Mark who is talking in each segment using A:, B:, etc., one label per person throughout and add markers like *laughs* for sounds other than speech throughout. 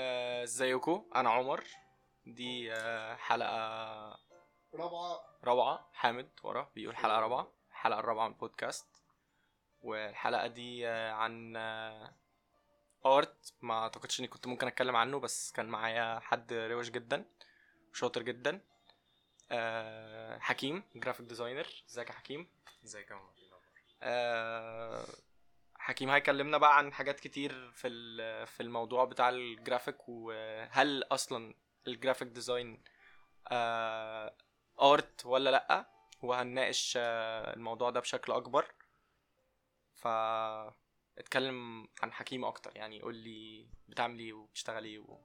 A: آه، ازيكم أنا عمر. دي آه، حلقة
B: رابعة.
A: روعه حامد ورا بيقول حلقة رابعة. الحلقة الرابعة من البودكاست. والحلقة دي آه، عن art ما اعتقدش اني كنت ممكن اتكلم عنه بس كان معايا حد روش جدا وشاطر جدا. آه، حكيم graphic designer ازيك يا حكيم؟
C: ازيك يا عمر؟
A: حكيم هيكلمنا بقى عن حاجات كتير في ال- في الموضوع بتاع الجرافيك وهل أصلا ال graphic design art ولا لأ؟ وهنناقش آه، الموضوع ده بشكل أكبر. ف اتكلم عن حكيم أكتر يعني قول لي بتعمل إيه وبتشتغل إيه و...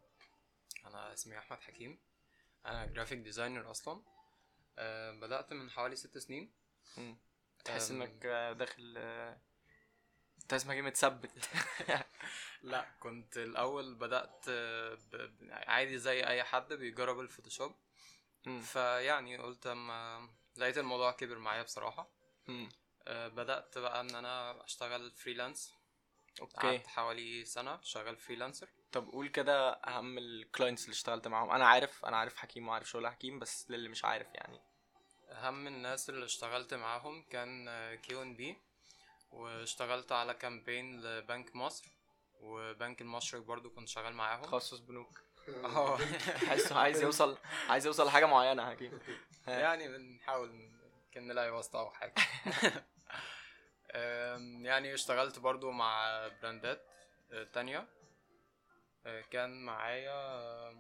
C: أنا اسمي أحمد حكيم. أنا graphic designer أصلا. أه بدأت من حوالي ست سنين.
A: تحس. إنك آه، داخل آه، انك إيه متثبت. *laughs*
C: لا كنت الأول بدأت آه، عادي زي أي حد بيجرب ال
A: Photoshop.
C: فيعني قلت أما لقيت الموضوع كبر معايا
A: بصراحة.
C: أه بدأت بقى إن أنا أشتغل freelance
A: okay.
C: قعدت حوالي سنة شغال freelancer
A: طب قول كده أهم ال clients اللي اشتغلت معاهم. أنا عارف أنا عارف حكيم وعارف شغل حكيم بس للي مش عارف يعني.
C: أهم الناس اللي اشتغلت معاهم كان QNB واشتغلت على campaign لبنك مصر وبنك المشرق برضو كنت شغال معاهم.
A: تخصص بنوك.
C: آه. *laughs*
A: حاسه عايز يوصل عايز يوصل لحاجة معينة حكيم *laughs*
C: يعني بنحاول كأن نلاقي واسطة أو حاجة. *laughs* أم، يعني اشتغلت برضو مع براندات أه، تانية. أه، كان معايا أه،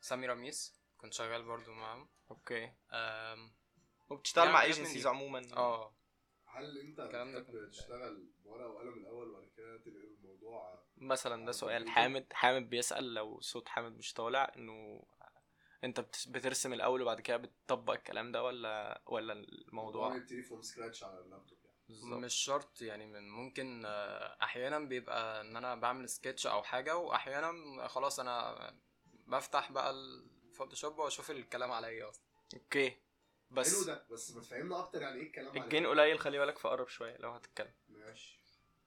C: سامي رميس. كنت شغال برضو معاهم. okay.
A: وبتشتغل
C: يعني
A: مع
C: من agencies.
A: عموما.
C: آه.
B: هل انت
C: الكلام ده
B: بتحب
C: كان-
B: تشتغل بورقة وقلم الأول وبعد كده تنقل الموضوع
A: مثلا ده سؤال. حامد حامد بيسأل لو صوت حامد مش طالع إنه أنت بت- بترسم الأول وبعد كده بتطبق الكلام ده ولا ولا الموضوع؟
B: نبتدي from scratch على اللابتوب يعني.
A: بالظبط.
C: مش شرط يعني من ممكن آه، أحيانا بيبقى إن أنا بعمل سكتش أو حاجة واحيانا خلاص أنا بفتح بقى ال Photoshop وأشوف الكلام على إيه أصلا.
A: okay.
B: حلو
A: بس
B: ده. بس ما تفهمنا أكتر يعني إيه الكلام على
A: الجين
B: إيه؟
A: قليل خلي بالك فقرب شوية لو هتتكلم.
B: ماشي.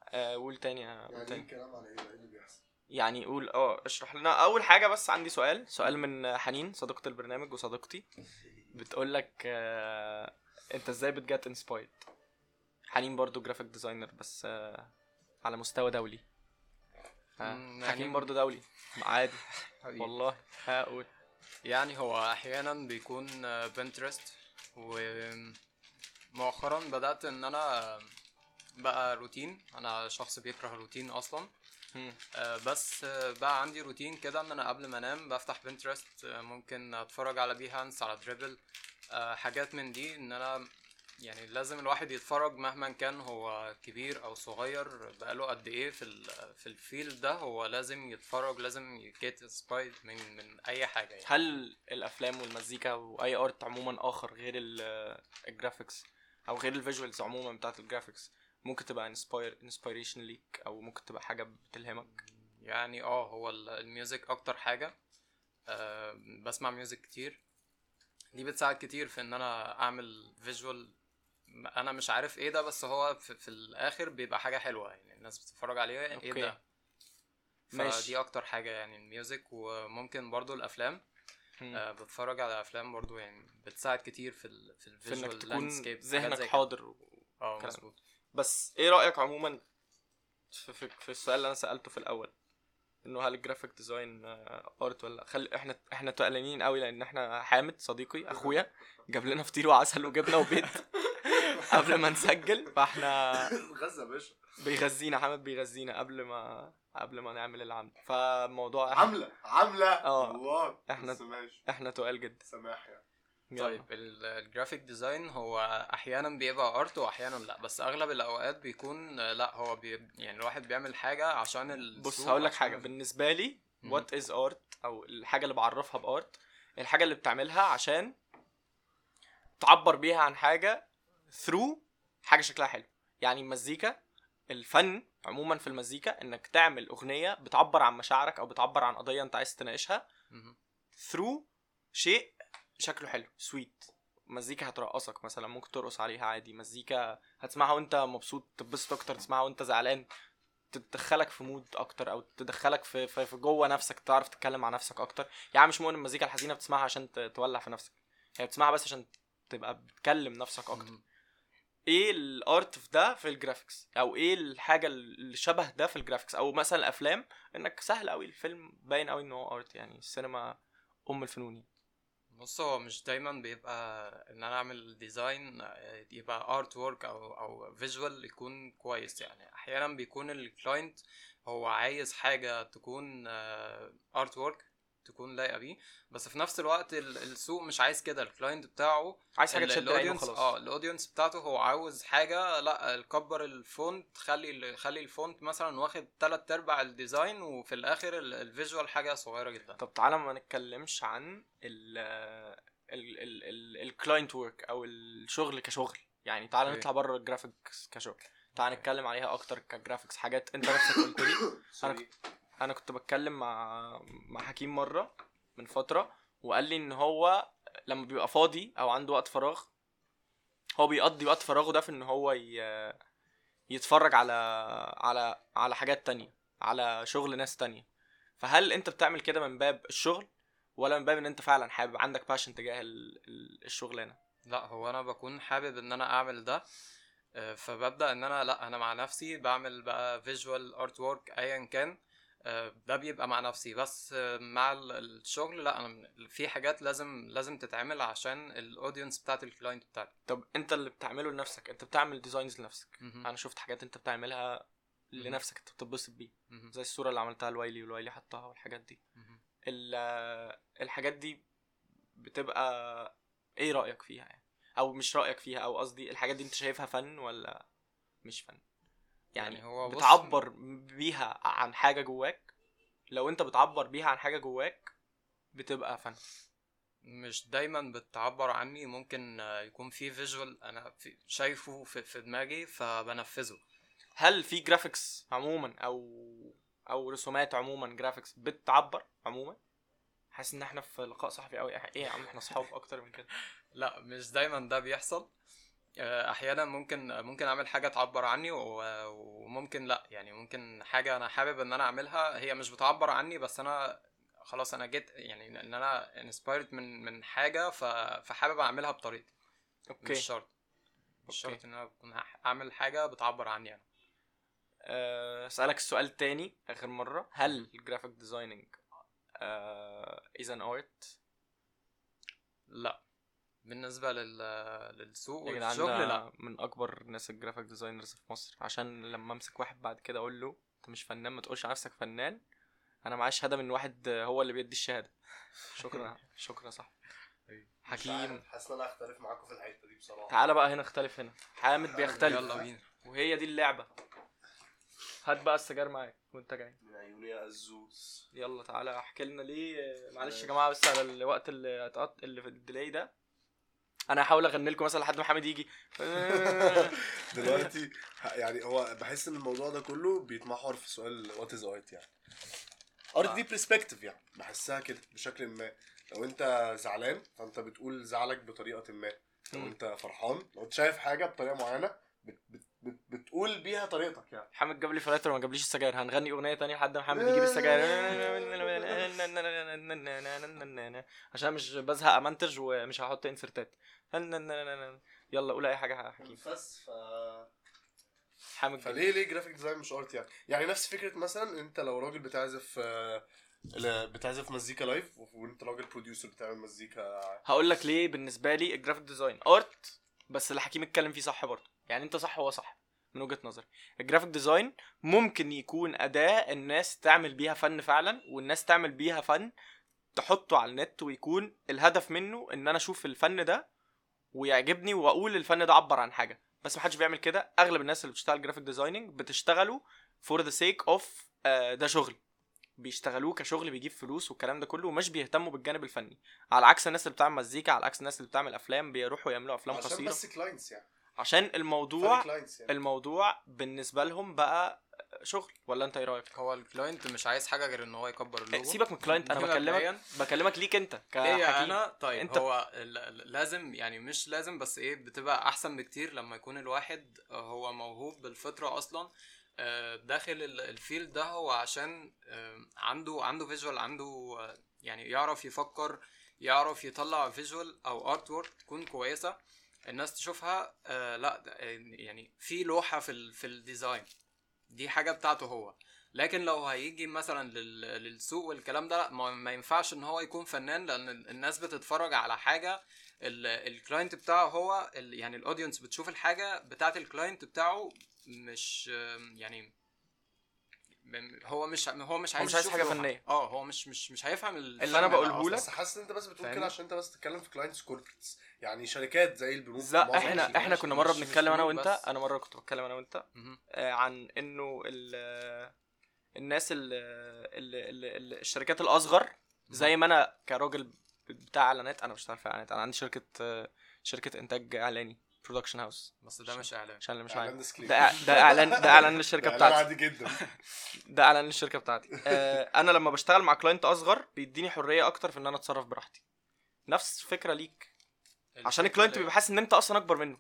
A: آه، قول تاني يا- قول
B: يعني إيه
A: تاني
B: الكلام على إيه؟ إيه اللي بيحصل؟
A: يعني قول آه اشرح لنا. أول حاجة بس عندي سؤال سؤال من حنين صديقة البرنامج وصديقتي. *laughs* بتقول لك آه، أنت إزاي بت get inspired؟ حنين برضو graphic designer بس آه، على مستوى دولي. ها،
C: مم، يعني-
A: برضو دولي. عادي. *laughs* والله. هقول.
C: يعني هو أحيانا بيكون Pinterest ومؤخرا بدأت إن أنا بقى روتين. أنا شخص بيكره الروتين أصلا. آه، بس بقى عندي روتين كده إن أنا قبل ما أنام بفتح Pinterest آه، ممكن أتفرج على Behance على Dribbble آه، حاجات من دي إن أنا يعني لازم الواحد يتفرج مهما كان هو كبير أو صغير بقاله قد إيه في ال في ال field ده هو لازم يتفرج لازم ي get inspired من من أي حاجة يعني.
A: هل الأفلام والمزيكا وأي art عموما آخر غير ال- graphics أو غير ال visuals عموما بتاعت ال graphics ممكن تبقى inspire inspiration ليك أو ممكن تبقى حاجة بتلهمك؟
C: يعني آه هو ال- music أكتر حاجة أه بسمع music كتير. دي بتساعد كتير في إن أنا أعمل visual أنا مش عارف إيه ده بس هو في, في الآخر بيبقى حاجة حلوة يعني الناس بتتفرج عليه إيه
A: okay.
C: ده. فدي أكتر حاجة يعني ال music وممكن برضو
A: الأفلام.
C: أه بتفرج على أفلام برضو يعني بتساعد كتير في ال في ال
A: visual
C: landscape
A: ذهنك حاضر آه.
C: مظبوط
A: بس إيه رأيك عموما في, في, في السؤال اللي أنا سألته في الأول إنه هل ال graphic design art ولا خلي إحنا إحنا تقلانين قوي لأن إحنا حامد صديقي أخويا جاب لنا فطير وعسل وجبنه وبيض *laughs* قبل ما نسجل فاحنا
B: غزة يا باشا.
A: بيغذينا حامد بيغذينا قبل ما قبل ما نعمل العمل. فالموضوع إحنا,
B: عاملة عاملة آه. ماشي.
A: إحنا تقال جدا.
B: سماح يعني.
C: طيب ال- graphic design هو أحيانا بيبقى art واحيانا لأ بس أغلب الأوقات بيكون لأ هو بي يعني الواحد بيعمل حاجة عشان
A: بص هقول لك حاجة.
C: ال-
A: بالنسبة لي. what is art أو الحاجة اللي بعرفها ب art الحاجة اللي بتعملها عشان تعبر بيها عن حاجة through حاجة شكلها حلو. يعني المزيكا الفن عموما في المزيكا إنك تعمل أغنية بتعبر عن مشاعرك أو بتعبر عن قضية أنت عايز تناقشها. through شيء شكله حلو. سويت مزيكا هترقصك مثلا ممكن ترقص عليها عادي. مزيكا هتسمعها وأنت مبسوط تبسط أكتر تسمعها وأنت زعلان. تدخلك في mood أكتر أو تدخلك في في, في جوه نفسك تعرف تتكلم مع نفسك أكتر. يعني مش مهم المزيكا الحزينة بتسمعها عشان تولع في نفسك. هي بتسمعها بس عشان تبقى بتكلم نفسك أكتر.
C: إيه
A: ال art في ده في ال graphics؟ أو إيه الحاجة اللي شبه ده في ال graphics؟ أو مثلا الافلام انك سهل قوي الفيلم باين قوي ان هو art يعني السينما ام الفنون.
C: بص هو مش دايما بيبقى إن أنا أعمل design يبقى artwork أو أو visual يكون كويس يعني. أحيانا بيكون ال client هو عايز حاجة تكون artwork تكون لايقة بيه. بس في نفس الوقت ال- السوق مش عايز كده. ال client بتاعه
A: عايز
C: حاجة
A: تشد ال
C: audience
A: آه
C: ال audience بتاعته هو عاوز حاجة لا كبر ال font خلي خلي ال font مثلا واخد تلات أرباع ال design وفي الآخر ال- ال visual حاجة صغيرة جدا.
A: طب تعالى ما نتكلمش عن ال ال ال ال ال client work أو الشغل كشغل. يعني تعالى. نطلع بره ال graphics كشغل. تعالى. نتكلم عليها أكتر ك graphics حاجات أنت نفسك قلت لي. *coughs* أنا كنت بتكلم مع مع حكيم مرة من فترة وقال لي إن هو لما بيبقى فاضي أو عنده وقت فراغ هو بيقضي وقت فراغه ده في إن هو ي... يتفرج على على على حاجات تانية على شغل ناس تانية. فهل أنت بتعمل كده من باب الشغل ولا من باب إن أنت فعلا حابب عندك passion تجاه ال... ال- الشغلانه
C: لا هو أنا بكون حابب إن أنا أعمل ده آه، فببدأ إن أنا لا أنا مع نفسي بعمل بقى visual artwork ايا كان. ده بيبقى مع نفسي. بس آه، مع ال- الشغل لا أنا في حاجات لازم لازم تتعمل عشان ال audience بتاعت ال client بتاعتي.
A: طب أنت اللي بتعمله لنفسك أنت بتعمل designs لنفسك. أنا شفت حاجات أنت بتعملها لنفسك أنت بتتبسط بيه. زي الصورة اللي عملتها لوايلي والوايلي حطها والحاجات دي. الحاجات دي بتبقى إيه رأيك فيها يعني؟ أو مش رأيك فيها أو قصدي الحاجات دي أنت شايفها فن ولا مش فن؟ يعني,
C: يعني هو
A: بتعبر بيها عن حاجة جواك؟ لو انت بتعبر بيها عن حاجة جواك بتبقى فن.
C: مش دايما بتعبر عني ممكن يكون في visual أنا في شايفه في, في دماغي فبنفذه.
A: هل في graphics عموما أو أو رسومات عموما graphics بتعبر عموما؟ حاسس إن إحنا في لقاء صحفي قوي إيه يا عم إحنا أصحاب أكتر من كده. *laughs*
C: لا مش دايما ده بيحصل. أحيانا ممكن ممكن أعمل حاجة تعبر عني و- وممكن لأ. يعني ممكن حاجة أنا حابب إن أنا أعملها هي مش بتعبر عني بس أنا خلاص أنا جيت يعني إن أنا inspired من من حاجة ف- فحابب أعملها بطريقتي.
A: okay.
C: مش شرط. مش. شرط إن أنا أعمل حاجة بتعبر عني أنا
A: آه، أسألك السؤال تاني آخر مرة. هل الجرافيك ديزايننج از ان ارت
C: لأ. بالنسبة لل للسوق
A: يا جدعان
C: والشغل لا.
A: من أكبر الناس ال graphic designers في مصر. عشان لما أمسك واحد بعد كده أقول له أنت مش فنان ما تقولش على نفسك فنان. أنا معايا شهاده من واحد هو اللي بيدي الشهادة. *laughs* شكرا شكرا يا صاحبي.
B: مش
A: حكيم.
B: حاسس إن أنا اختلف معاكم في الحتة دي بصراحة.
A: تعالى بقى هنا اختلف هنا. حامد بيختلف.
C: يلا بينا.
A: وهي دي اللعبة. هات بقى السجاير معاك وأنت جاي.
B: من عيوني يا الزوز
A: يلا تعالى احكي لنا ليه. معلش يا جماعة بس على الوقت اللي اتقط اللي في ال delay ده. أنا هحاول اغني لكم مثلا لحد ما حامد يجي. *laughs*
B: دلوقتي *laughs* يعني هو بحس إن الموضوع ده كله بيتمحور في سؤال what is art يعني. art دي perspective يعني. بحسها كده بشكل ما. لو انت زعلان فانت بتقول زعلك بطريقة ما. لو. انت فرحان لو انت شايف حاجة بطريقة معينة بت بت بتقول بيها طريقتك يعني
A: حامد جاب لي filters وما جابليش السجاير هنغني اغنيه تانية لحد ما حامد يجيب السجاير عشان مش بزهق أمنتج ومش هحط insertات يلا قول اي حاجة يا حكيم
B: بس ف
A: حامد
B: فليه ليه graphic design مش art يعني يعني نفس فكره مثلا انت لو راجل بتعزف آه، بتعزف مزيكا live وانت راجل producer بتعمل مزيكا
A: هقول لك ليه بالنسبة لي ال graphic design art بس اللي حكيم اتكلم فيه صح برضه يعني انت صح هو صح من وجهة نظري. ال graphic design ممكن يكون أداة الناس تعمل بيها فن فعلا والناس تعمل بيها فن تحطه على النت ويكون الهدف منه إن أنا أشوف الفن ده ويعجبني وأقول الفن ده عبر عن حاجة. بس محدش بيعمل كده. أغلب الناس اللي بتشتغل graphic designing بتشتغلوا for the sake of ده شغل. بيشتغلوه كشغل بيجيب فلوس والكلام ده كله ومش بيهتموا بالجانب الفني. على عكس الناس اللي بتعمل مزيكا على عكس الناس اللي بتعمل أفلام بيروحوا يعملوا أفلام
B: عشان
A: قصيرة.
B: بس clients يعني.
A: عشان الموضوع
B: يعني.
A: الموضوع بالنسبة لهم بقى شغل. ولا انت إيه رأيك؟
C: هو ال client مش عايز حاجة غير إن هو يكبر اللوجو.
A: سيبك من ال client أنا
C: بكلمك
A: بكلمك ليك
C: أنت
A: كحكيم
C: أنا؟ طيب
A: أنت.
C: هو ال- ال- لازم يعني مش لازم بس إيه بتبقى أحسن بكتير لما يكون الواحد هو موهوب بالفطرة أصلا آه، داخل ال- ال field ده هو عشان آه، عنده عنده visual عنده يعني يعرف يفكر يعرف يطلع visual أو artwork تكون كويسة. الناس تشوفها آه لا ده- يعني في لوحة في في ال design دي حاجة بتاعته هو. لكن لو هيجي مثلا لل- للسوق والكلام ده لا ما, ينفعش إن هو يكون فنان لأن ال- الناس بتتفرج على حاجة ال client بتاعه هو يعني ال audience بتشوف الحاجة بتاعت ال client بتاعه مش يعني هو مش هو مش عايز
A: مش عايز
C: لوحة.
A: فنية.
C: آه هو مش مش مش هيفهم
A: اللي
C: ده
A: بقوله
C: أصلاً.
A: لك-
B: بس حاسس إن أنت بس بتقول كده؟ عشان أنت بس تتكلم في clients corporates يعني شركات زي البنوك
A: لا إحنا
C: إحنا
A: كنا مرة
C: مش- مش
A: بنتكلم
C: أنا
A: وأنت
C: بس.
A: أنا مرة كنت بتكلم أنا
C: وأنت.
A: آه، عن إنه ال آه، الناس ال ال ال ال الشركات الأصغر زي ما أنا كراجل بتاع إعلانات أنا بشتغل في إعلانات أنا عندي شركة آه، شركة إنتاج إعلاني production house
C: بس ده مش إعلان.
A: عشان اللي مش
B: إعلان.
A: ده اعلان ده إعلان
B: للشركة *laughs*
A: بتاعتي.
B: عادي جدا. *laughs*
A: ده إعلان للشركة بتاعتي. آه، أنا لما بشتغل مع client أصغر بيديني حرية أكتر في إن أنا أتصرف براحتي. نفس الفكرة ليك. عشان ال
C: client
A: بيبقى حاسس إن أنت أصلا أكبر منه.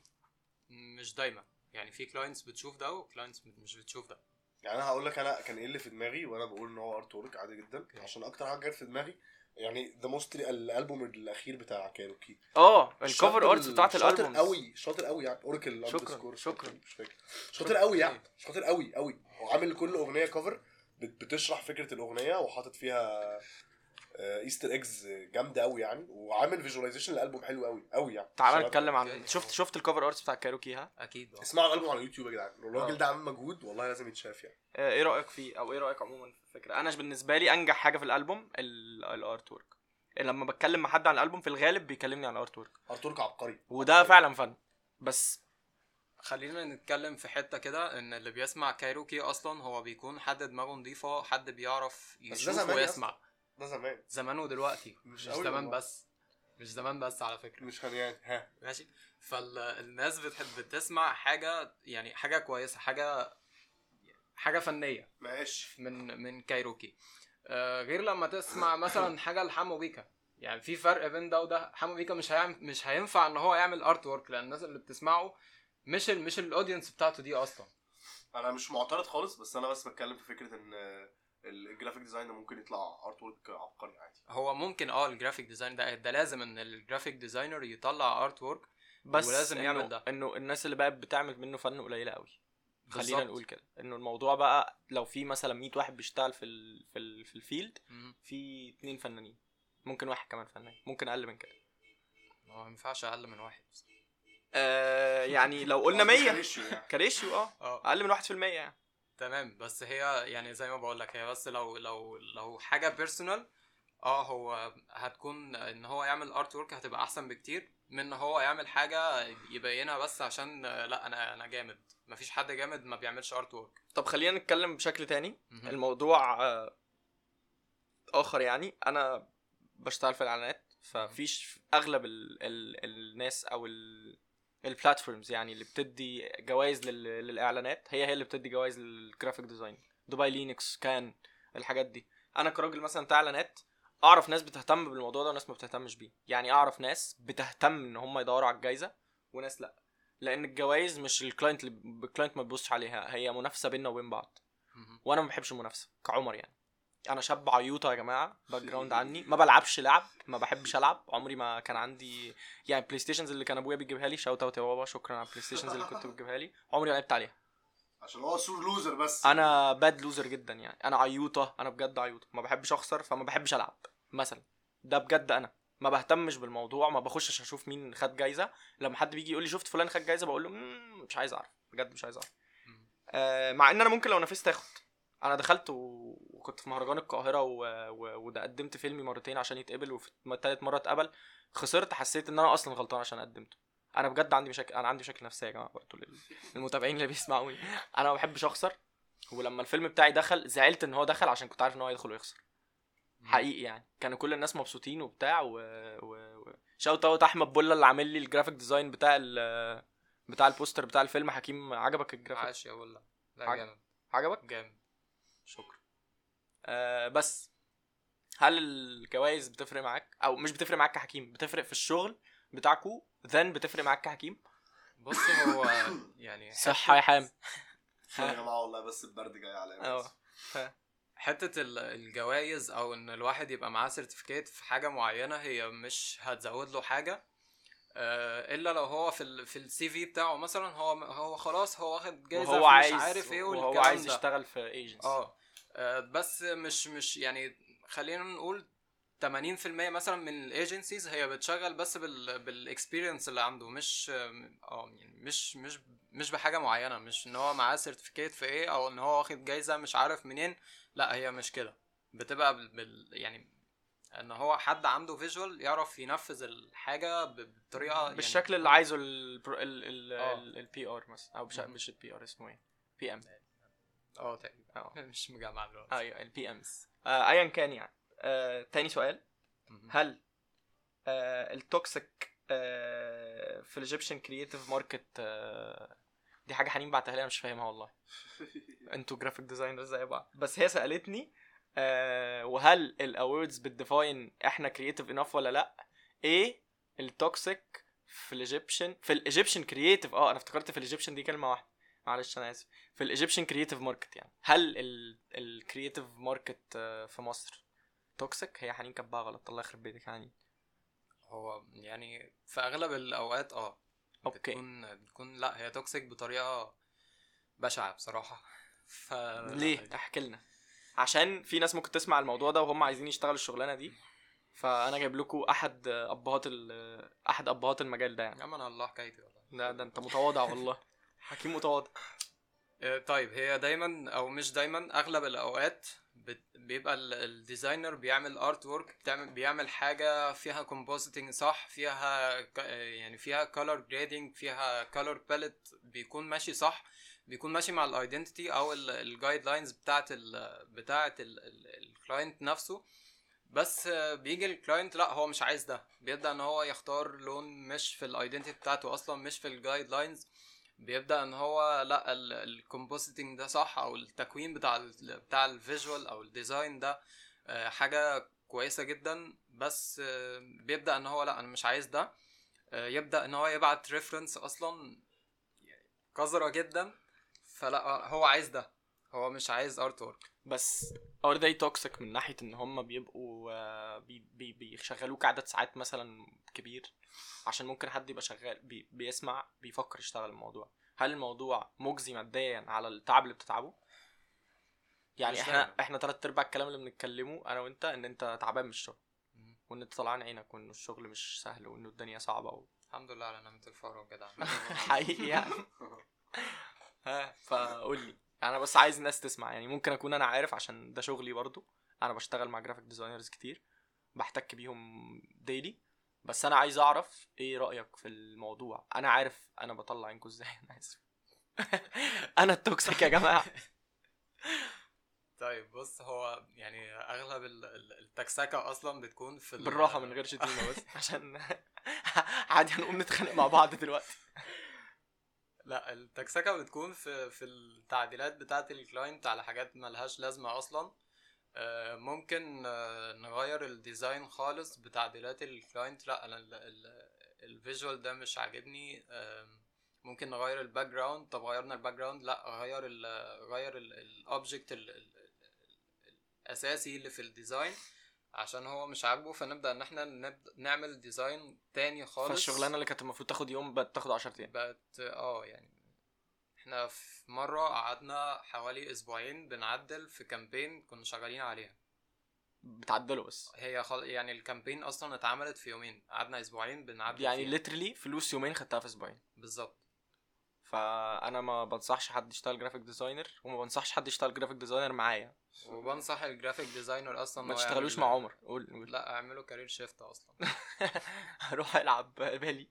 C: مش دايما. يعني في clients بتشوف ده و clients مش بتشوف ده.
B: يعني أنا هقول لك أنا كان إيه اللي في دماغي وأنا بقول إن هو artwork عادي جدا. عشان أكتر حاجة جت في دماغي يعني the most الألبوم الأخير بتاع كايروكي.
A: آه ال
B: cover
A: arts بتاعت الألبوم.
B: شاطر قوي شاطر قوي يعني. Oracle
A: شكراً، شكراً.
B: مش فاكر. شاطر قوي يعني شاطر قوي قوي. هو عامل لكل أغنية cover بتشرح فكرة الأغنية وحاطط فيها Easter eggs جامدة قوي يعني وعامل visualization للالبوم حلو قوي قوي يعني.
A: تعال. نتكلم عن. شفت شفت ال cover arts بتاع كايروكي ها؟
C: أكيد. آه
B: اسمعوا الألبوم على اليوتيوب يا جدعان.
C: آه.
B: الراجل ده عامل مجهود والله لازم يتشاف يعني.
A: آه، إيه رأيك فيه؟ أو إيه رأيك عموما في الفكرة؟ أنا بالنسبة لي أنجح حاجة في الألبوم ال artwork لما بتكلم مع حد عن الألبوم في الغالب بيكلمني عن ال
B: artwork artwork عبقري.
A: وده فعلا فن. بس
C: خلينا نتكلم في حتة كده إن اللي بيسمع كايروكي أصلا هو بيكون حد دماغه نظيفة حد بيعرف يشوف ويسمع.
B: ده زمان.
C: زمان ودلوقتي
B: مش
C: مش زمان
B: والله.
C: بس. مش زمان بس على فكرة.
B: مش خنيان ها.
C: ماشي. فالناس بتحب تسمع حاجة يعني حاجة كويسة حاجة حاجة فنية.
B: ماشي.
C: من من كايروكي. آه غير لما تسمع مثلا *coughs* حاجة لحمو بيكا. يعني في فرق بين ده وده. حمو بيكا مش هيعمل مش هينفع إن هو يعمل artwork لأن الناس اللي بتسمعه مش ال مش ال audience بتاعته دي أصلا.
B: أنا مش معترض خالص بس أنا بس بتكلم في فكرة إن ال graphic design ممكن يطلع artwork عبقري عادي.
C: هو ممكن آه ال graphic design ده ده لازم إن ال graphic designer يطلع artwork
A: بس
C: ولازم
A: إنه-
C: يعمل ده.
A: إنه الناس اللي بقت بتعمل منه فن قليلة قوي. خلينا. نقول كده. إنه الموضوع بقى لو في مثلا 100 واحد بيشتغل في ال في ال في ال
C: field.
A: في اتنين فنانين. ممكن واحد كمان فنان. ممكن أقل من كده.
C: هو ما ينفعش أقل من واحد
A: آه يعني لو قلنا 100 كريشيو آه.
C: آه.
A: أقل من 1% يعني.
C: تمام. بس هي يعني زي ما بقول لك هي بس لو لو لو حاجة personal آه هو هتكون إن هو يعمل artwork هتبقى أحسن بكتير من إن هو يعمل حاجة يبينها بس عشان لأ أنا أنا جامد. مفيش حد جامد ما بيعملش artwork
A: طب خلينا نتكلم بشكل تاني. الموضوع آه، آخر يعني. أنا بشتغل في الإعلانات ففيش أغلب ال ال الناس أو ال ال platforms يعني اللي بتدي جوائز لل للإعلانات هي هي اللي بتدي جوائز لل graphic design دبي لينكس كان الحاجات دي. أنا كراجل مثلا بتاع إعلانات أعرف ناس بتهتم بالموضوع ده وناس ما بتهتمش بيه. يعني أعرف ناس بتهتم إن هم يدوروا على الجائزه وناس لأ. لأن الجوائز مش ال client اللي ال client ما بيبصش عليها هي منافسة بيننا وبين بعض. وأنا ما بحبش المنافسة كعمر يعني. أنا شاب عيوطه يا جماعة background *laughs* عني. ما بلعبش لعب ما بحبش ألعب. عمري ما كان عندي يعني PlayStations اللي كان أبويا بيجيبها لي. shout out يا بابا شكرا على ال PlayStations اللي كنت بتجيبها لي. عمري ما لعبت عليها.
B: عشان هو سور لوزر بس.
A: أنا bad loser جدا يعني. أنا عيوطة أنا بجد عيوطة. ما بحبش أخسر فما بحبش ألعب مثلا. ده بجد أنا. ما بهتمش بالموضوع ما بخشش أشوف مين خد جايزة. لما حد بيجي يقول لي شفت فلان خد جايزة بقول له "مم، مش عايز أعرف. بجد مش عايز
C: أعرف.
A: آه مع إن أنا ممكن لو نافست آخد. أنا دخلت. وكنت في مهرجان القاهرة و... و... وده قدمت فيلمي مرتين عشان يتقبل وفي تالت مرة اتقبل. خسرت حسيت ان أنا أصلا غلطان عشان قدمته. أنا بجد عندي مشاكل أنا عندي مشاكل نفسية يا جماعة برضه لل- للمتابعين اللي بيسمعوني. أنا ما بحبش اخسر ولما الفيلم بتاعي دخل زعلت ان هو دخل عشان كنت عارف ان هو هيدخل ويخسر. حقيقي يعني. كانوا كل الناس مبسوطين وبتاع و, و... و... shout out أحمد بولا اللي عامل لي ال graphic design بتاع ال... بتاع ال poster بتاع الفيلم حكيم عجبك الجرافيك
C: عاش يا ولا لا. جامد.
A: عجبك؟
C: جامد.
A: شكرا. آه بس هل الجوائز بتفرق معاك؟ أو مش بتفرق معاك كحكيم بتفرق في الشغل بتاعكو then بتفرق معاك كحكيم؟
C: بص هو يعني *laughs*
A: صحة *laughs* يا حام.
B: يا جماعة والله بس البرد جاي عليا
A: آه
B: بس.
C: حتة ال- الجوايز أو إن الواحد يبقى معاه certificate في حاجة معينة هي مش هتزود له حاجة. آه، إلا لو هو في ال في ال CV بتاعه مثلا هو هو خلاص هو واخد جايزة
A: وهو
C: في
A: عايز
C: مش عارف إيه
A: وهو
C: والكلام
A: عايز. يشتغل في ايجنسي
C: آه. بس مش مش يعني خلينا نقول 80% مثلا من ال agencies هي بتشغل بس بال بال experience اللي عنده مش آه يعني مش مش مش بحاجة معينة مش إن هو معاه certificate في إيه أو إن هو واخد جايزة مش عارف منين لا هي مش كده بتبقى بال, بال يعني إن هو حد عنده visual يعرف ينفذ الحاجة بطريقة يعني
A: بالشكل اللي عايزه ال
C: آه.
A: ال PR مثلا
C: أو.
A: مش ال PR اسمه إيه PM
C: آه تقريبا.
A: آه. *laughs*
C: مش مجمع دلوقتي.
A: أيوه ال PMs ايا كان يعني. آه، تاني سؤال. هل آه ال toxic آه في ال Egyptian creative market آه دي حاجة حنين بعتها لي أنا مش فاهمها والله. *laughs* أنتوا graphic designer زي بعض. بس هي سألتني آه وهل ال awards بت define إحنا creative enough ولا لأ؟ إيه ال toxic في ال Egyptian في ال Egyptian creative آه أنا افتكرت في ال Egyptian دي كلمة واحدة. معلش أنا آسف. في ال Egyptian creative market يعني. هل ال creative market في مصر toxic هي حنين كاتباها غلط. الله يخرب بيتك حنين.
C: هو يعني في أغلب الأوقات آه
A: okay.
C: بتكون بتكون لا هي toxic بطريقة بشعة بصراحة. ف
A: ليه؟ احكي لنا. عشان في ناس ممكن تسمع الموضوع ده وهم عايزين يشتغلوا الشغلانة دي. فأنا جايب لكم أحد أبهات ال- أحد أبهات المجال ده يعني.
C: يا عم أنا الله حكايتي والله.
A: ده, ده أنت متواضع والله. حكيم متواضع.
C: آه، طيب هي دايما أو مش دايما أغلب الأوقات بيبقى ال- الـ designer بيعمل artwork بيعمل حاجة فيها compositing صح فيها ك- يعني فيها color grading فيها color palette بيكون ماشي صح بيكون ماشي مع ال identity أو ال guidelines بتاعت ال بتاعت ال client نفسه. بس آه، بيجي ال client لأ هو مش عايز ده. بيبدأ إن هو يختار لون مش في ال identity بتاعته أصلا مش في ال guidelines بيبدأ إن هو لأ ال compositing ده صح أو التكوين بتاع ال بتاع ال visual أو ال design ده آه، حاجة كويسة جدا. بس آه، بيبدأ إن هو لأ أنا مش عايز ده. آه، يبدأ إن هو يبعت reference أصلا قذره جدا. فلأ هو عايز ده. هو مش عايز artwork
A: بس are they toxic من ناحية إن هم بيبقوا آه، بي بي بيشغلوك عدد ساعات مثلا كبير عشان ممكن حد يبقى شغال بي بيسمع بيفكر يشتغل الموضوع. هل الموضوع مجزي ماديا على التعب اللي بتتعبه؟ يعني إحنا
C: دايما.
A: إحنا تلات أرباع الكلام اللي بنتكلمه أنا وأنت إن أنت تعبان من الشغل وإن أنت طلعان عينك وإن الشغل مش سهل وانه الدنيا صعبة و...
C: الحمد لله على نعمة الفقر والجدع *laughs*
A: حقيقي يعني. *laughs* ها فقول لي. أنا بس عايز الناس تسمع يعني ممكن اكون أنا عارف عشان ده شغلي برضو. أنا بشتغل مع graphic designers كتير بحتك بيهم daily بس أنا عايز اعرف إيه رأيك في الموضوع؟ أنا عارف أنا بطلع عينكم إزاي *laughs* أنا آسف. أنا ال toxic يا جماعة. *laughs*
C: طيب بص هو يعني اغلب ال- ال- التكسكة أصلا بتكون في ال-
A: بالراحة من غير شتيمة بس. *laughs* عشان عادي هنقوم نتخانق مع بعض دلوقتي.
C: لا التكسكة بتكون في في التعديلات بتاعه ال client على حاجات ملهاش لازمة أصلا. آه، ممكن آه، نغير ال design خالص بتعديلات ال client. لا أنا ال- ال- ال visual ده مش عاجبني. ممكن نغير ال background طب غيرنا ال background لا غير ال غير ال object الأساسي اللي في ال design. عشان هو مش عاجبه فنبدأ إن إحنا نبدا نعمل design تاني خالص.
A: فالشغلانة اللي كانت المفروض تاخد يوم بقت تاخد 10 أيام.
C: بقت آه يعني إحنا في مرة قعدنا حوالي أسبوعين بنعدل في campaign كنا شغالين عليها.
A: بتعدله بس.
C: هي خل... يعني ال campaign أصلا اتعملت في يومين. قعدنا أسبوعين بنعدل
A: يعني. literally فلوس يومين خدتها في أسبوعين.
C: بالظبط.
A: فأنا ما بنصحش حد يشتغل graphic designer وما بنصحش حد يشتغل graphic designer معايا.
C: وبنصح ال graphic designer
A: أصلا
C: ما
A: تشتغلوش مع عمر. قول قول.
C: لا اعملوا career shift أصلا. *laughs*
A: هروح ألعب بالي.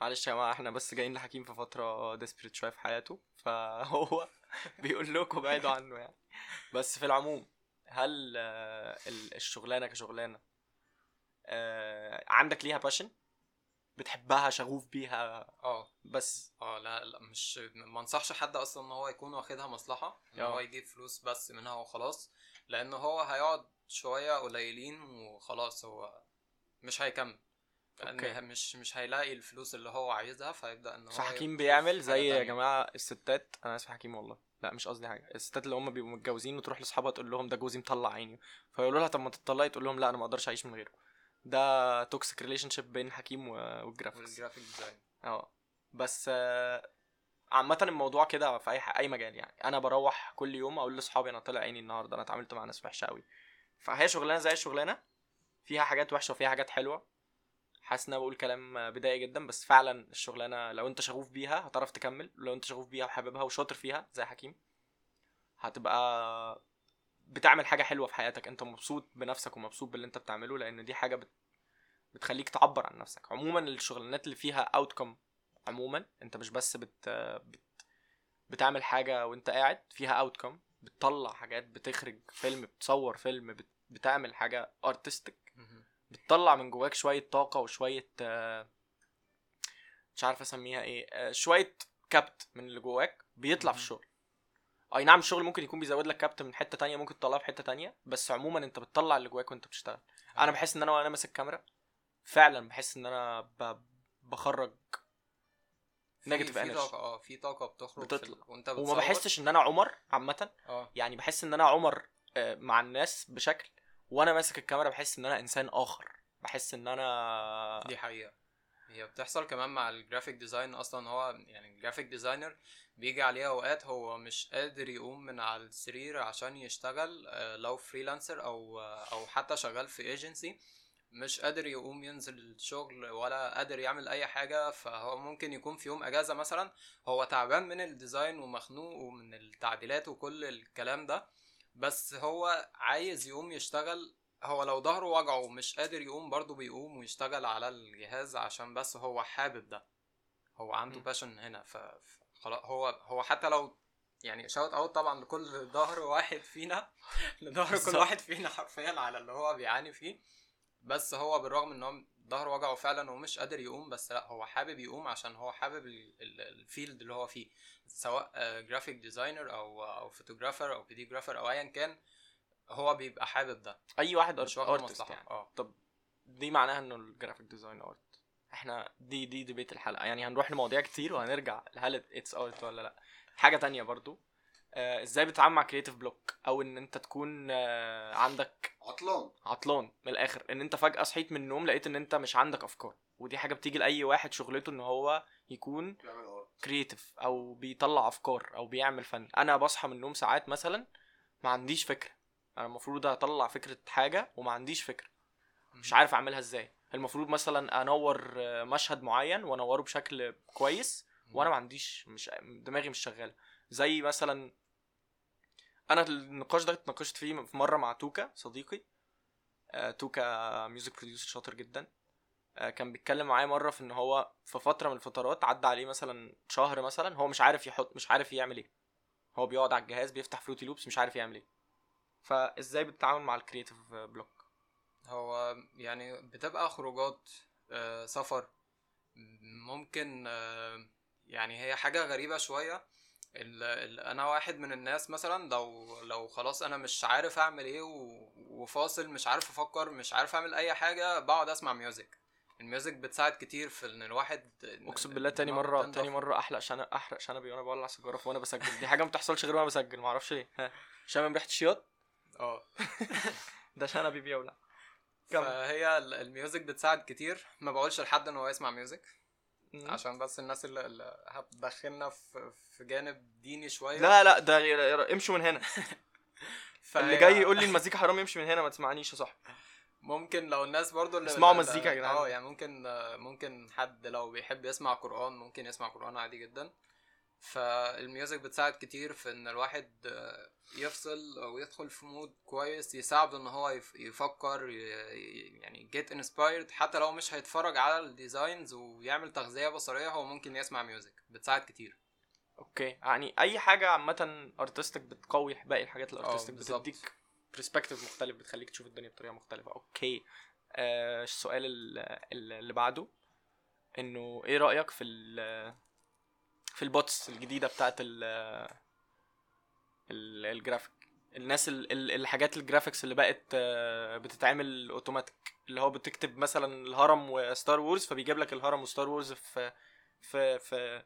A: معلش يا جماعة إحنا بس جايين لحكيم في فترة desperate شوية في حياته. فهو *laughs* بيقول لكم بعيدوا عنه يعني. بس في العموم هل آه، ال- الشغلانة كشغلانة آه، عندك ليها passion بتحبها شغوف بيها.
C: آه.
A: بس.
C: آه لا لا مش ما انصحش حد أصلا إن هو يكون واخدها مصلحة
A: إن.
C: هو يجيب فلوس بس منها وخلاص لأن هو هيقعد شوية قليلين وخلاص هو مش هيكمل.
A: okay.
C: لأن مش مش هيلاقي الفلوس اللي هو عايزها فيبدأ إن هو يشوف
A: بيعمل زي يا. جماعة الستات. أنا آسف حكيم والله. لا مش قصدي حاجة. الستات اللي هم بيبقوا متجوزين وتروح لأصحابها تقول لهم ده جوزي مطلع عيني فيقولوا لها طب ما تطلقي تقول لهم لا أنا ما أقدرش أعيش من غيره. ده toxic relationship بين حكيم و- وال
C: graphics وال
A: graphic design آه. بس آه، عامة الموضوع كده في أي أي مجال يعني. أنا بروح كل يوم أقول لاصحابي أنا طلع عيني النهارده أنا اتعاملت مع ناس وحشة قوي فهي شغلانة زي الشغلانة فيها حاجات وحشة وفيها حاجات حلوة. حاسس إن أنا بقول كلام بدائي جدا بس فعلا الشغلانة لو أنت شغوف بيها هتعرف تكمل لو أنت شغوف بيها وحاببها وشاطر فيها زي حكيم هتبقى بتعمل حاجة حلوة في حياتك أنت مبسوط بنفسك ومبسوط باللي أنت بتعمله لأن دي حاجة بت... بتخليك تعبر عن نفسك. عموما الشغلانات اللي فيها اوتكم عموما أنت مش بس بت... بت... بتعمل حاجة وأنت قاعد فيها اوتكم بتطلع حاجات بتخرج فيلم بتصور فيلم بت... بتعمل حاجة ارتستيك بتطلع من جواك شوية طاقة وشوية مش عارف أسميها إيه آه، شوية كبت من اللي جواك بيطلع في. الشغل. أي نعم الشغل ممكن يكون بيزود لك كبت من حتة تانية ممكن تطلعه في حتة تانية بس عموما أنت بتطلع اللي جواك وأنت بتشتغل أنا بحس إن أنا وأنا ماسك كاميرا فعلا بحس إن أنا ب... بخرج
C: في-
A: negative
C: في. طاقة آه في طاقة بتخرج
A: بتطلع.
C: وأنت
A: وما
C: بتصور.
A: بحسش إن أنا عمر عامة
C: آه
A: يعني بحس إن أنا عمر آه، مع الناس بشكل وأنا ماسك الكاميرا بحس إن أنا إنسان آخر بحس إن أنا
C: دي حقيقة هي بتحصل كمان مع ال graphic design أصلا هو يعني ال graphic designer بيجي عليه أوقات هو مش قادر يقوم من على السرير عشان يشتغل آه، لو freelancer أو آه، أو حتى شغال في ايجنسي مش قادر يقوم ينزل الشغل ولا قادر يعمل أي حاجة فهو ممكن يكون في يوم إجازة مثلا هو تعبان من ال design ومخنوق ومن التعديلات وكل الكلام ده بس هو عايز يقوم يشتغل. هو لو ظهره وجعه ومش قادر يقوم برضه بيقوم ويشتغل على الجهاز عشان بس هو حابب ده. هو عنده. passion هنا ف ف- خلاص هو هو حتى لو يعني shout out طبعا لكل ظهر واحد فينا *laughs* لظهر كل. واحد فينا حرفيا على اللي هو بيعاني فيه. بس هو بالرغم إن هو ظهره وجعه فعلا ومش قادر يقوم بس لا هو حابب يقوم عشان هو حابب ال- ال- ال field اللي هو فيه سواء graphic designer أو أو photographer أو videographer أو ايا كان هو بيبقى حابب ده.
A: أي واحد
C: مصلحة
A: يعني.
C: آه
A: طب دي معناها إنه ال graphic design art إحنا دي دي debate الحلقة. يعني هنروح لمواضيع كتير وهنرجع هل it's art ولا لا. حاجة تانية برضو. آه إزاي بتتعامل مع creative block أو إن أنت تكون آه عندك
B: عطلان.
A: عطلان من الآخر. إن أنت فجأة صحيت من النوم لقيت إن أنت مش عندك أفكار. ودي حاجة بتيجي لأي واحد شغلته إن هو يكون creative أو بيطلع أفكار أو بيعمل فن. أنا بصحى من النوم ساعات مثلا ما عنديش فكرة. أنا المفروض أطلع فكرة حاجة وما عنديش فكرة. مش عارف أعملها إزاي. المفروض مثلا أنور آه، مشهد معين وأنوره بشكل كويس وأنا ما عنديش مش دماغي مش شغالة. زي مثلا أنا النقاش ده اتناقشت فيه في مرة مع توكا صديقي. آه، توكا music producer شاطر جدا. آه، كان بيتكلم معايا مرة في إن هو في فترة من الفترات عدى عليه مثلا شهر مثلا هو مش عارف يحط مش عارف يعمل إيه. هو بيقعد على الجهاز بيفتح Fruity Loops مش عارف يعمل إيه. فإزاي بتتعامل مع ال creative block
C: هو يعني بتبقى خروجات آه، سفر ممكن آه، يعني هي حاجة غريبة شوية. ال- ال- أنا واحد من الناس مثلا لو لو خلاص أنا مش عارف أعمل إيه وفاصل مش عارف أفكر مش عارف أعمل أي حاجة بقعد أسمع music ال music بتساعد كتير في إن الواحد
A: أقسم بالله تاني مرة
C: تنضف.
A: تاني مرة أحلق شنب أحرق شنبي وأنا بولع سيجارة وأنا بسجل. دي حاجة ما بتحصلش غير وأنا بسجل ما أعرفش ليه. شامم ريحه شياط
C: آه. *laughs*
A: ده شنبي بيولع.
C: فهي ال- ال music بتساعد كتير. ما بقولش لحد إن هو يسمع
A: music.
C: عشان بس الناس اللي, اللي هتدخلنا في في جانب ديني شوية.
A: لا لا ده امشوا من هنا. *laughs* اللي جاي يقول لي المزيكا حرام يمشي من هنا ما تسمعنيش يا صاحبي.
C: ممكن لو الناس برضو اللي
A: اسمعوا مزيكا يا جدعان.
C: آه يعني ممكن ممكن حد لو بيحب يسمع قرآن ممكن يسمع قرآن عادي جدا. فال music بتساعد كتير في إن الواحد آه، يفصل أو يدخل في mood كويس يساعده إن هو يف- يفكر يعني get inspired. حتى لو مش هيتفرج على ال designs ويعمل تغذية بصرية هو ممكن يسمع music. بتساعد كتير.
A: okay. يعني أي حاجة عامة artistic بتقوي باقي الحاجات ال artistic
C: بالظبط.
A: بتديك perspective مختلف بتخليك تشوف الدنيا بطريقة مختلفة. okay. آه السؤال ال- ال- اللي بعده إنه إيه رأيك في في ال bots الجديدة بتاعت ال ال- الجرافيك. الناس ال- ال- الحاجات ال graphics اللي بقت آه، بتتعمل اوتوماتيك اللي هو بتكتب مثلا الهرم و Star Wars فبيجيب لك الهرم و Star Wars في في في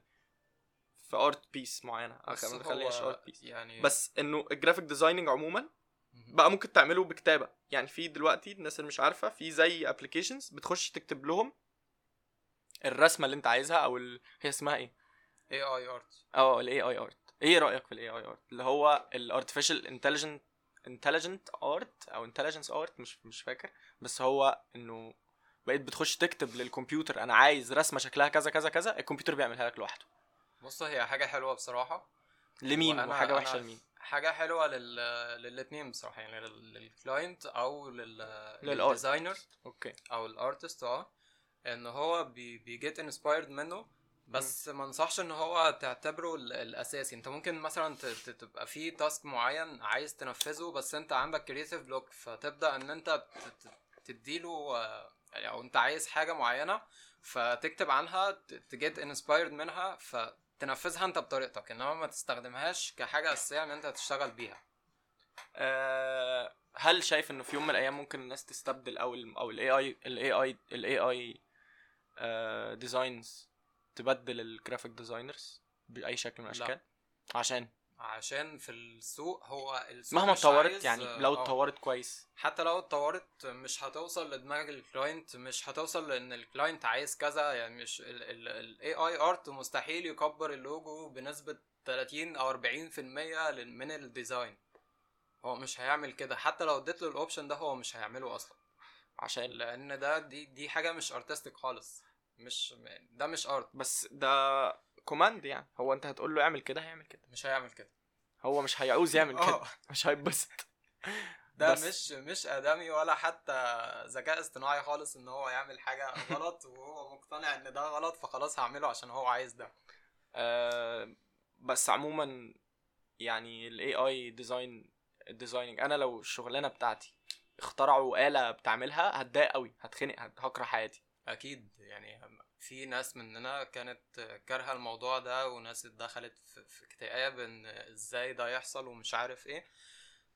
A: في art piece
C: معينة.
A: ما خليناش
C: هو
A: art piece
C: يعني
A: بس إنه ال graphic designing
C: عموما.
A: بقى ممكن تعمله بكتابة. يعني في دلوقتي الناس اللي مش عارفة في زي applications بتخش تكتب لهم الرسمة اللي أنت عايزها أو ال... هي اسمها
C: إيه؟ AI art
A: آه ال AI art إيه رأيك في ال AI art اللي هو ال artificial intelligent intelligent art أو intelligence art مش مش فاكر. بس هو إنه بقيت بتخش تكتب للكمبيوتر أنا عايز رسمة شكلها كذا كذا كذا الكمبيوتر بيعملها لك لوحده.
C: بص هي حاجة حلوة بصراحة.
A: لمين؟ وحاجة
C: وحشة
A: لمين؟
C: حاجة حلوة لل للاثنين بصراحة يعني لل- لل client أو لل.
A: لل
C: designer
A: okay.
C: أو ال artist آه. إن هو بي ب ي get inspired منه بس ما انصحش ان هو تعتبره ال- الاساسي. انت ممكن مثلا تبقى في task معين عايز تنفذه بس انت عندك creative block فتبدأ ان انت ت- ت- تديله آه، يعني أو انت عايز حاجة معينة فتكتب عنها ت get inspired منها فتنفذها انت بطريقتك. انما ما تستخدمهاش كحاجة أساسية ان انت تشتغل بيها.
A: أه هل شايف إنه في يوم من الأيام ممكن الناس تستبدل أو ال أو ال AI ال AI ال AI designs تبدل ال graphic designers بأي شكل من
C: لا.
A: الأشكال؟ عشان.
C: عشان في السوق هو السوق
A: مهما اتطورت يعني لو
C: آه.
A: اتطورت كويس.
C: حتى لو اتطورت مش هتوصل لدماغ ال client مش هتوصل لأن ال client عايز كذا يعني مش ال AI art مستحيل يكبر اللوجو بنسبة 30 أو 40% لل- من ال design هو مش هيعمل كده. حتى لو اديت له ال option ده هو مش هيعمله أصلا.
A: عشان.
C: لأن ده دي دي حاجة مش artistic خالص. مش ده مش art
A: بس ده command يعني. هو انت هتقول له اعمل كده هيعمل كده.
C: مش هيعمل كده.
A: هو مش هيعوز يعمل *laughs* كده.
C: آه
A: مش هيتبسط
C: ده
A: بس-
C: مش مش آدمي ولا حتى ذكاء اصطناعي خالص إن هو يعمل حاجة غلط *laughs* وهو مقتنع إن ده غلط فخلاص هعمله عشان هو عايز ده.
A: آه بس عموما يعني ال AI design ال designing أنا لو الشغلانة بتاعتي اخترعوا آلة بتعملها هتضايق قوي. هتخنق هت- هكره حياتي.
C: أكيد يعني في ناس مننا كانت كارهة الموضوع ده وناس اتدخلت في اكتئاب إن إزاي ده يحصل ومش عارف إيه.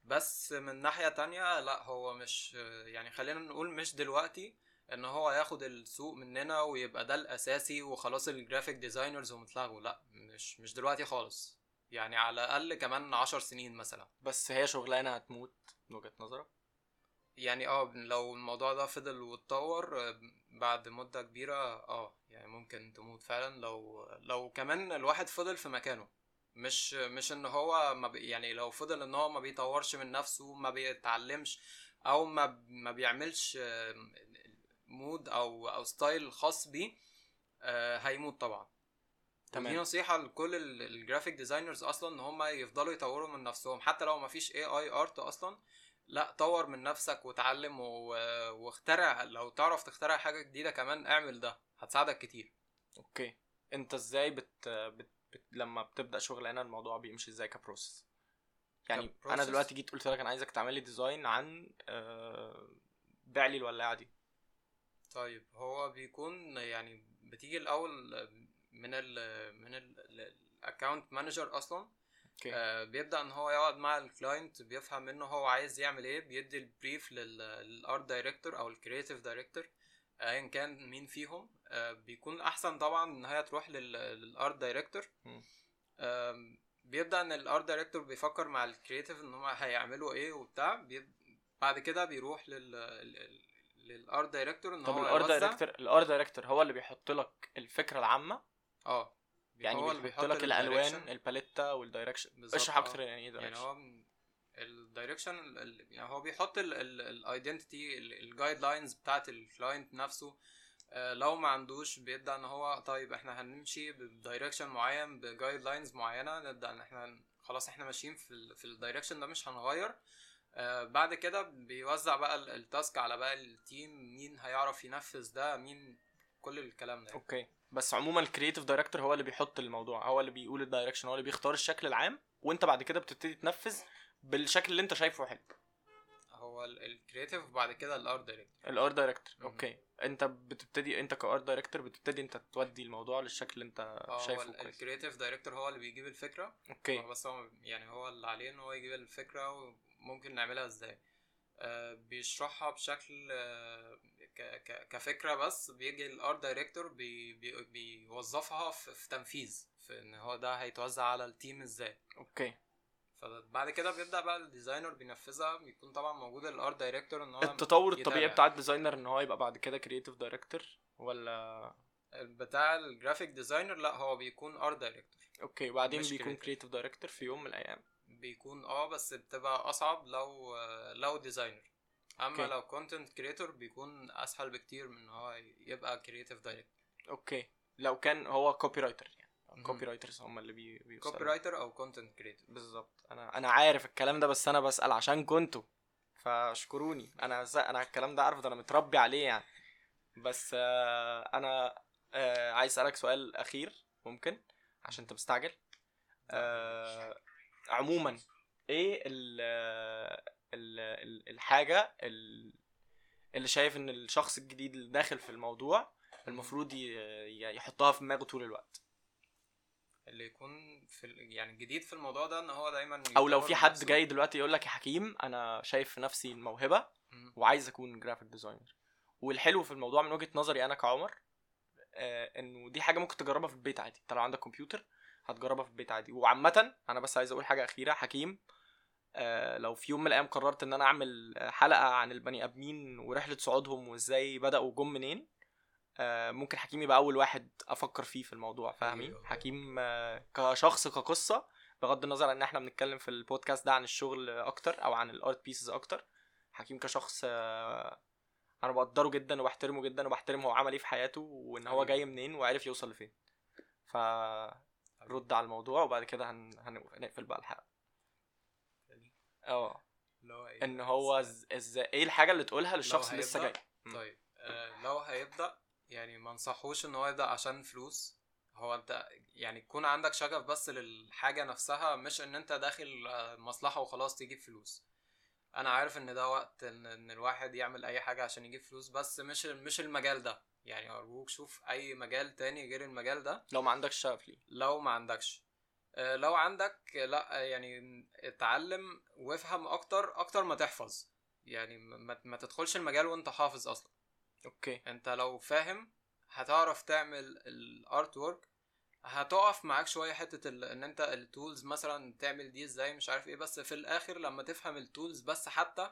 C: بس من ناحية تانية لأ هو مش يعني خلينا نقول مش دلوقتي إن هو ياخد السوق مننا ويبقى ده الأساسي وخلاص ال graphic designers اتلغوا. لأ مش مش دلوقتي خالص. يعني على الأقل كمان عشر سنين مثلا.
A: بس هي شغلانة هتموت من وجهة نظرك؟
C: يعني آه لو الموضوع ده فضل واتطور بعد مدة كبيرة آه يعني ممكن تموت فعلا لو لو كمان الواحد فضل في مكانه. مش مش إن هو ما بي يعني لو فضل إن هو ما بيطورش من نفسه ما بيتعلمش أو ما ما بيعملش mood أو أو style خاص بيه آه، هيموت طبعا.
A: تمام.
C: دي نصيحة لكل ال- ال graphic designers أصلا إن هم يفضلوا يطوروا من نفسهم. حتى لو ما فيش AI art أصلا لا طور من نفسك وتعلم و... واخترع لو تعرف تخترع حاجة جديدة كمان اعمل ده هتساعدك كتير.
A: okay. أنت إزاي بت... بت... بت... لما بتبدأ شغلانه الموضوع بيمشي إزاي ك process يعني أنا
C: ك process؟
A: دلوقتي جيت قلت لك أنا عايزك تعمل لي design عن آه... بيع لي الولاعه دي.
C: طيب هو بيكون يعني بتيجي الأول من ال من ال account manager
A: أصلا؟ okay.
C: آه، بيبدأ إن هو يقعد مع ال client بيفهم منه هو عايز يعمل إيه بيدي ال brief لل art director أو ال creative director ايا كان مين فيهم. آه، بيكون أحسن طبعا إن هي تروح لل art director
A: مم.
C: بيبدأ إن ال art director بيفكر مع ال creative إن هم هيعملوا إيه وبتاع. بيب... بعد كده بيروح لل لل art director إن
A: طب
C: هو
A: ال
C: art
A: director ال art director هو اللي بيحط لك الفكرة العامة؟
C: آه.
A: يعني
C: هو اللي
A: بيحط لك
C: الألوان.
A: الباليتا وال direction
C: بالظبط،
A: اشرح. أكتر يعني إيه
C: يعني
A: direction.
C: هو ال direction يعني هو بيحط ال identity ال guidelines بتاعت ال client نفسه آه، لو ما عندوش بيبدأ إن هو طيب إحنا هنمشي ب direction معين ب guidelines معينة نبدأ إن إحنا خلاص إحنا ماشيين في ال في ال direction ده مش هنغير آه، بعد كده بيوزع بقى ال- ال task على بقى ال team مين هيعرف ينفذ ده مين كل الكلام ده
A: okay بس عموما ال creative director هو اللي بيحط الموضوع هو اللي بيقول ال direction هو اللي بيختار الشكل العام وانت بعد كده بتبتدي تنفذ بالشكل اللي انت شايفه حلو.
C: هو ال creative وبعد كده ال art
A: director ال
C: art
A: director. okay انت بتبتدي انت ك art director بتبتدي انت تودي الموضوع للشكل اللي انت
C: هو
A: شايفه كويس.
C: ال creative director هو اللي بيجيب الفكرة.
A: okay
C: هو بس هو يعني هو اللي عليه إن هو يجيب الفكرة وممكن نعملها إزاي. آه، بيشرحها بشكل آه، ك- ك- كفكرة بس بيجي ال art director بي بي بيوظفها في, في تنفيذ في إن هو ده هيتوزع على ال team
A: إزاي. okay.
C: فبعد كده بيبدأ بقى ال designer بينفذها بيكون طبعا موجود ال art director إن هو
A: التطور الطبيعي. بتاع ال designer إن هو يبقى بعد كده creative director ولا؟
C: بتاع ال graphic designer لا هو بيكون art director
A: okay وبعدين بيكون.
C: creative
A: director في يوم من الأيام.
C: بيكون آه بس بتبقى أصعب لو لو designer أما
A: okay.
C: لو content creator بيكون أسهل بكتير من إن هو يبقى creative director
A: okay. لو كان هو copywriter يعني. copywriters هم اللي بي.
C: copywriter أو content creator
A: بالظبط. أنا أنا عارف الكلام ده بس أنا بسأل عشان كنتوا. فاشكروني. أنا ز... أنا الكلام ده عارف ده أنا متربي عليه يعني. بس آه أنا آه عايز أسألك سؤال أخير ممكن عشان أنت مستعجل. آه عموما إيه ال- الحاجة ال- اللي شايف إن الشخص الجديد اللي داخل في الموضوع المفروض يحطها في دماغه طول الوقت
C: اللي يكون في يعني جديد في الموضوع ده إن هو دايما
A: أو لو في حد. جاي دلوقتي يقول لك يا حكيم أنا شايف في نفسي
C: الموهبة.
A: وعايز أكون graphic designer والحلو في الموضوع من وجهة نظري أنا كعمر آه إنه دي حاجة ممكن تجربها في البيت عادي انت لو عندك كمبيوتر هتجربها في البيت عادي وعامة أنا بس عايز أقول حاجة أخيرة حكيم لو في يوم من الأيام قررت إن أنا أعمل آه، حلقة عن البني آدمين ورحلة صعودهم وإزاي بدأوا جم منين آه ممكن حكيم يبقى أول واحد أفكر فيه في الموضوع فاهمين
C: أيوة.
A: حكيم آه كشخص كقصة بغض النظر إن إحنا بنتكلم في البودكاست ده عن الشغل أكتر أو عن ال art pieces أكتر حكيم كشخص آه، أنا بقدره جدا وبحترمه جدا وبحترم هو عمل إيه في حياته وإن هو
C: حبيبي.
A: جاي منين وعرف يوصل لفين فرد على الموضوع وبعد كده هن... هنقفل بقى الحلقة آه
C: اللي هو إيه؟
A: إن هو. إزاي إيه الحاجة اللي تقولها للشخص اللي لسه جاي.
C: طيب آه لو هيبدأ يعني ما انصحوش إن هو يبدأ عشان فلوس هو أنت يعني يكون عندك شغف بس للحاجة نفسها مش إن أنت داخل آه، مصلحة وخلاص تجيب فلوس أنا عارف إن ده وقت إن, إن الواحد يعمل أي حاجة عشان يجيب فلوس بس مش مش المجال ده يعني ارجوك شوف أي مجال تاني غير المجال ده
A: لو ما عندكش شغف ليه
C: لو ما عندكش لو عندك لا يعني اتعلم وافهم أكتر أكتر ما تحفظ. يعني ما, ما تدخلش المجال وانت حافظ أصلا.
A: okay.
C: انت لو فاهم هتعرف تعمل ال artwork هتقف معاك شوية حتة ال... ان انت ال tools مثلا تعمل دي إزاي مش عارف إيه بس في الآخر لما تفهم ال tools بس حتى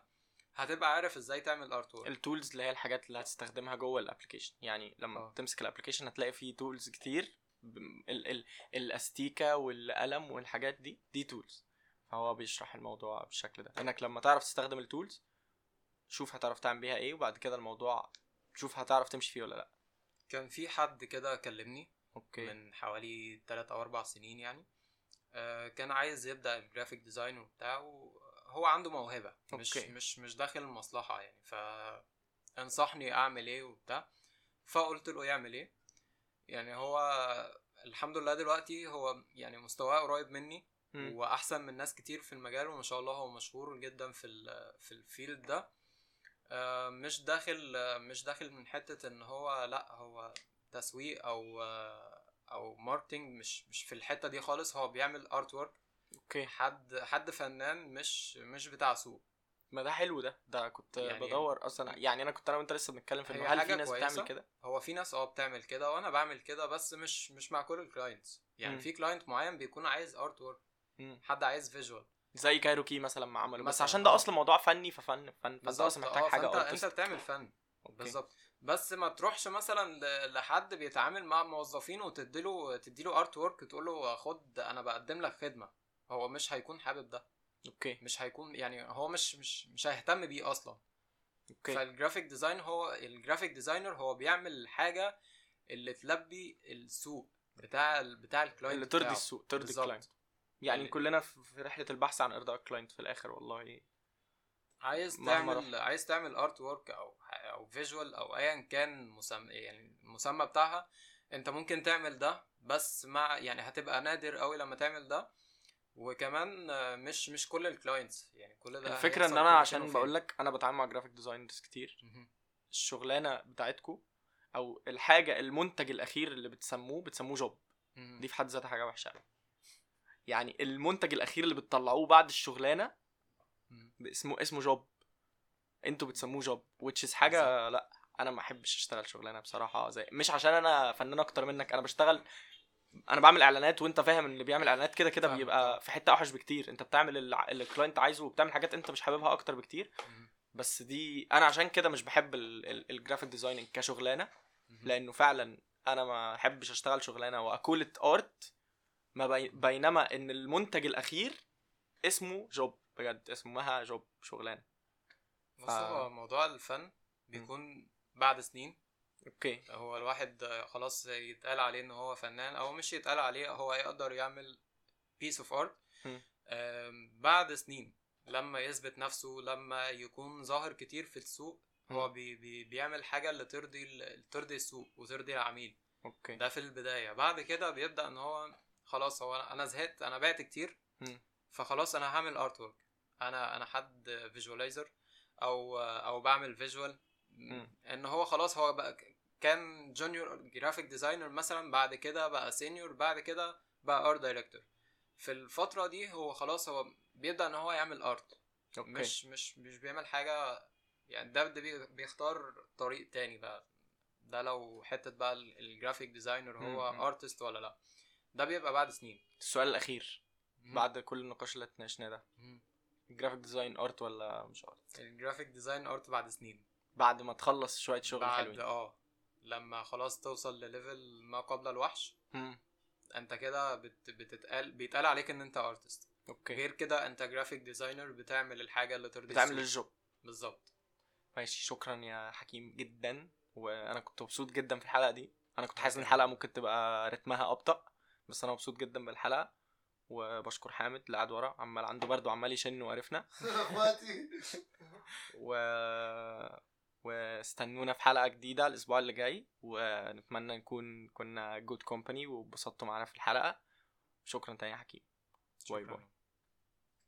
C: هتبقى عارف إزاي تعمل artwork ال
A: tools اللي هي الحاجات اللي هتستخدمها جوه ال application يعني لما
C: آه.
A: تمسك ال application هتلاقي فيه tools كتير. ال ال الأستيكة والقلم والحاجات دي دي tools فهو بيشرح الموضوع بالشكل ده. إنك لما تعرف تستخدم ال tools شوف هتعرف تعمل بيها إيه وبعد كده الموضوع شوف هتعرف تمشي فيه ولا لأ.
C: كان في حد كده كلمني
A: okay.
C: من حوالي 3 أو 4 سنين يعني آه، كان عايز يبدأ ال graphic design وبتاع هو عنده موهبة مش
A: okay.
C: مش مش داخل المصلحة يعني. فانصحني أعمل إيه وبتاع. فقلت له يعمل إيه؟ يعني هو الحمد لله دلوقتي هو يعني مستواه قريب مني
A: مم.
C: وأحسن من ناس كتير في المجال وما شاء الله هو مشهور جدا في ال- في ال field ده. آه، مش داخل مش داخل من حتة إن هو لأ هو تسويق أو أو marketing مش مش في الحتة دي خالص. هو بيعمل artwork
A: okay.
C: حد حد فنان مش مش بتاع سوق.
A: ما ده حلو ده ده كنت
C: يعني-
A: بدور أصلا يعني أنا كنت أنا وأنت لسه بنتكلم في انه هل في ناس
C: كويسة.
A: بتعمل كده
C: هو في ناس آه بتعمل كده وأنا بعمل كده بس مش مش مع كل ال clients يعني
A: مم.
C: في client معين بيكون عايز artwork
A: مم.
C: حد عايز visual
A: زي كايروكي مثلا ما عملوا بس عشان ده
C: آه.
A: أصلا موضوع فني ففن فن فانت أصلا محتاج آه
C: حاجة فأنت
A: أنت.
C: بتعمل فن. بالظبط بس ما تروحش مثلا لحد بيتعامل مع موظفين وتديله تديله artwork تقول له خد أنا بقدم لك خدمة هو مش هيكون حابب ده
A: okay.
C: مش هيكون يعني هو مش مش مش هيهتم بيه أصلا.
A: okay.
C: فال graphic design هو ال graphic designer هو بيعمل الحاجة اللي تلبي السوق بتاع بتاع ال client
A: اللي ترضي. السوق ترضي.
C: ال
A: client يعني
C: اللي-
A: كلنا في رحلة البحث عن إرضاء ال client في الآخر والله.
C: عايز تعمل عايز تعمل artwork أو أو visual أو ايا كان مسمى يعني المسمى بتاعها أنت ممكن تعمل ده بس مع يعني هتبقى نادر قوي لما تعمل ده. وكمان مش مش كل ال clients يعني كل ده
A: الفكرة إن أنا عشان بقول لك أنا بتعامل مع graphic designers كتير. الشغلانة بتاعتكم أو الحاجة المنتج الأخير اللي بتسموه بتسموه job دي في حد ذاتها حاجة وحشة يعني المنتج الأخير اللي بتطلعوه بعد الشغلانة اسمه اسمه job أنتوا بتسموه job which is حاجة لأ أنا ما أحبش أشتغل شغلانة بصراحة زي مش عشان أنا فنان أكتر منك أنا بشتغل أنا بعمل اعلانات وانت فاهم ان اللي بيعمل اعلانات كده كده بيبقى في حتة اوحش بكتير. انت بتعمل اللي ال client عايزه وبتعمل حاجات انت مش حاببها أكتر بكتير. بس دي أنا عشان كده مش بحب ال graphic designing
C: كشغلانة.
A: لأنه فعلا أنا ما احبش اشتغل شغلانة واكولة art ما بي... بينما ان المنتج الاخير اسمه job بجد اسمها job شغلانة.
C: بص
A: ف-
C: هو موضوع الفن بيكون بعد سنين.
A: okay
C: هو الواحد خلاص يتقال عليه إن هو فنان أو مش يتقال عليه هو يقدر يعمل art
A: مم.
C: آم، بعد سنين لما يثبت نفسه لما يكون ظاهر كتير في السوق هو. بي بي بيعمل حاجة اللي ترضي ترضي السوق وترضي العميل
A: okay
C: ده في البداية بعد كده بيبدأ إن هو خلاص هو أنا زهقت أنا بعت كتير
A: مم.
C: فخلاص أنا هعمل artwork أنا أنا حد visualizer أو أو بعمل
A: visual.
C: إن هو خلاص هو بقى كان junior graphic designer مثلا بعد كده بقى senior بعد كده بقى art director في الفترة دي هو خلاص هو بيبدأ إن هو يعمل
A: art
C: مش مش مش بيعمل حاجة يعني ده ده بي- بيختار طريق تاني بقى. ده لو حتة بقى ال- ال graphic designer هو
A: مم.
C: artist ولا لأ. ده بيبقى بعد سنين.
A: السؤال الأخير بعد كل النقاش اللي اتناقشناه ده.
C: مم.
A: ال graphic design art ولا مش art
C: ال graphic design art بعد سنين.
A: بعد ما تخلص شوية شغل
C: بعد
A: حلوين.
C: آه. لما خلاص توصل لل level ما قبل الوحش
A: مم.
C: انت كده بت... بتتقال بيتقال عليك ان انت artist
A: okay.
C: غير كده انت graphic designer بتعمل الحاجة اللي ترضي
A: بتعمل.
C: ال
A: job.
C: بالظبط.
A: ماشي شكرا يا حكيم جدا وأنا كنت مبسوط جدا في الحلقة دي. أنا كنت حاسس إن الحلقة ممكن تبقى رتمها أبطأ بس أنا مبسوط جدا بالحلقة وبشكر حامد اللي قاعد ورا عمال عنده برد وعمال يشن وقرفنا. *laughs*
B: أخواتي. *laughs*
A: و واستنونا في حلقة جديدة الأسبوع اللي جاي ونتمنى نكون كنا good company واتبسطتوا معانا في الحلقة. شكرا تاني يا حكيم.
C: Bye.
A: Bye.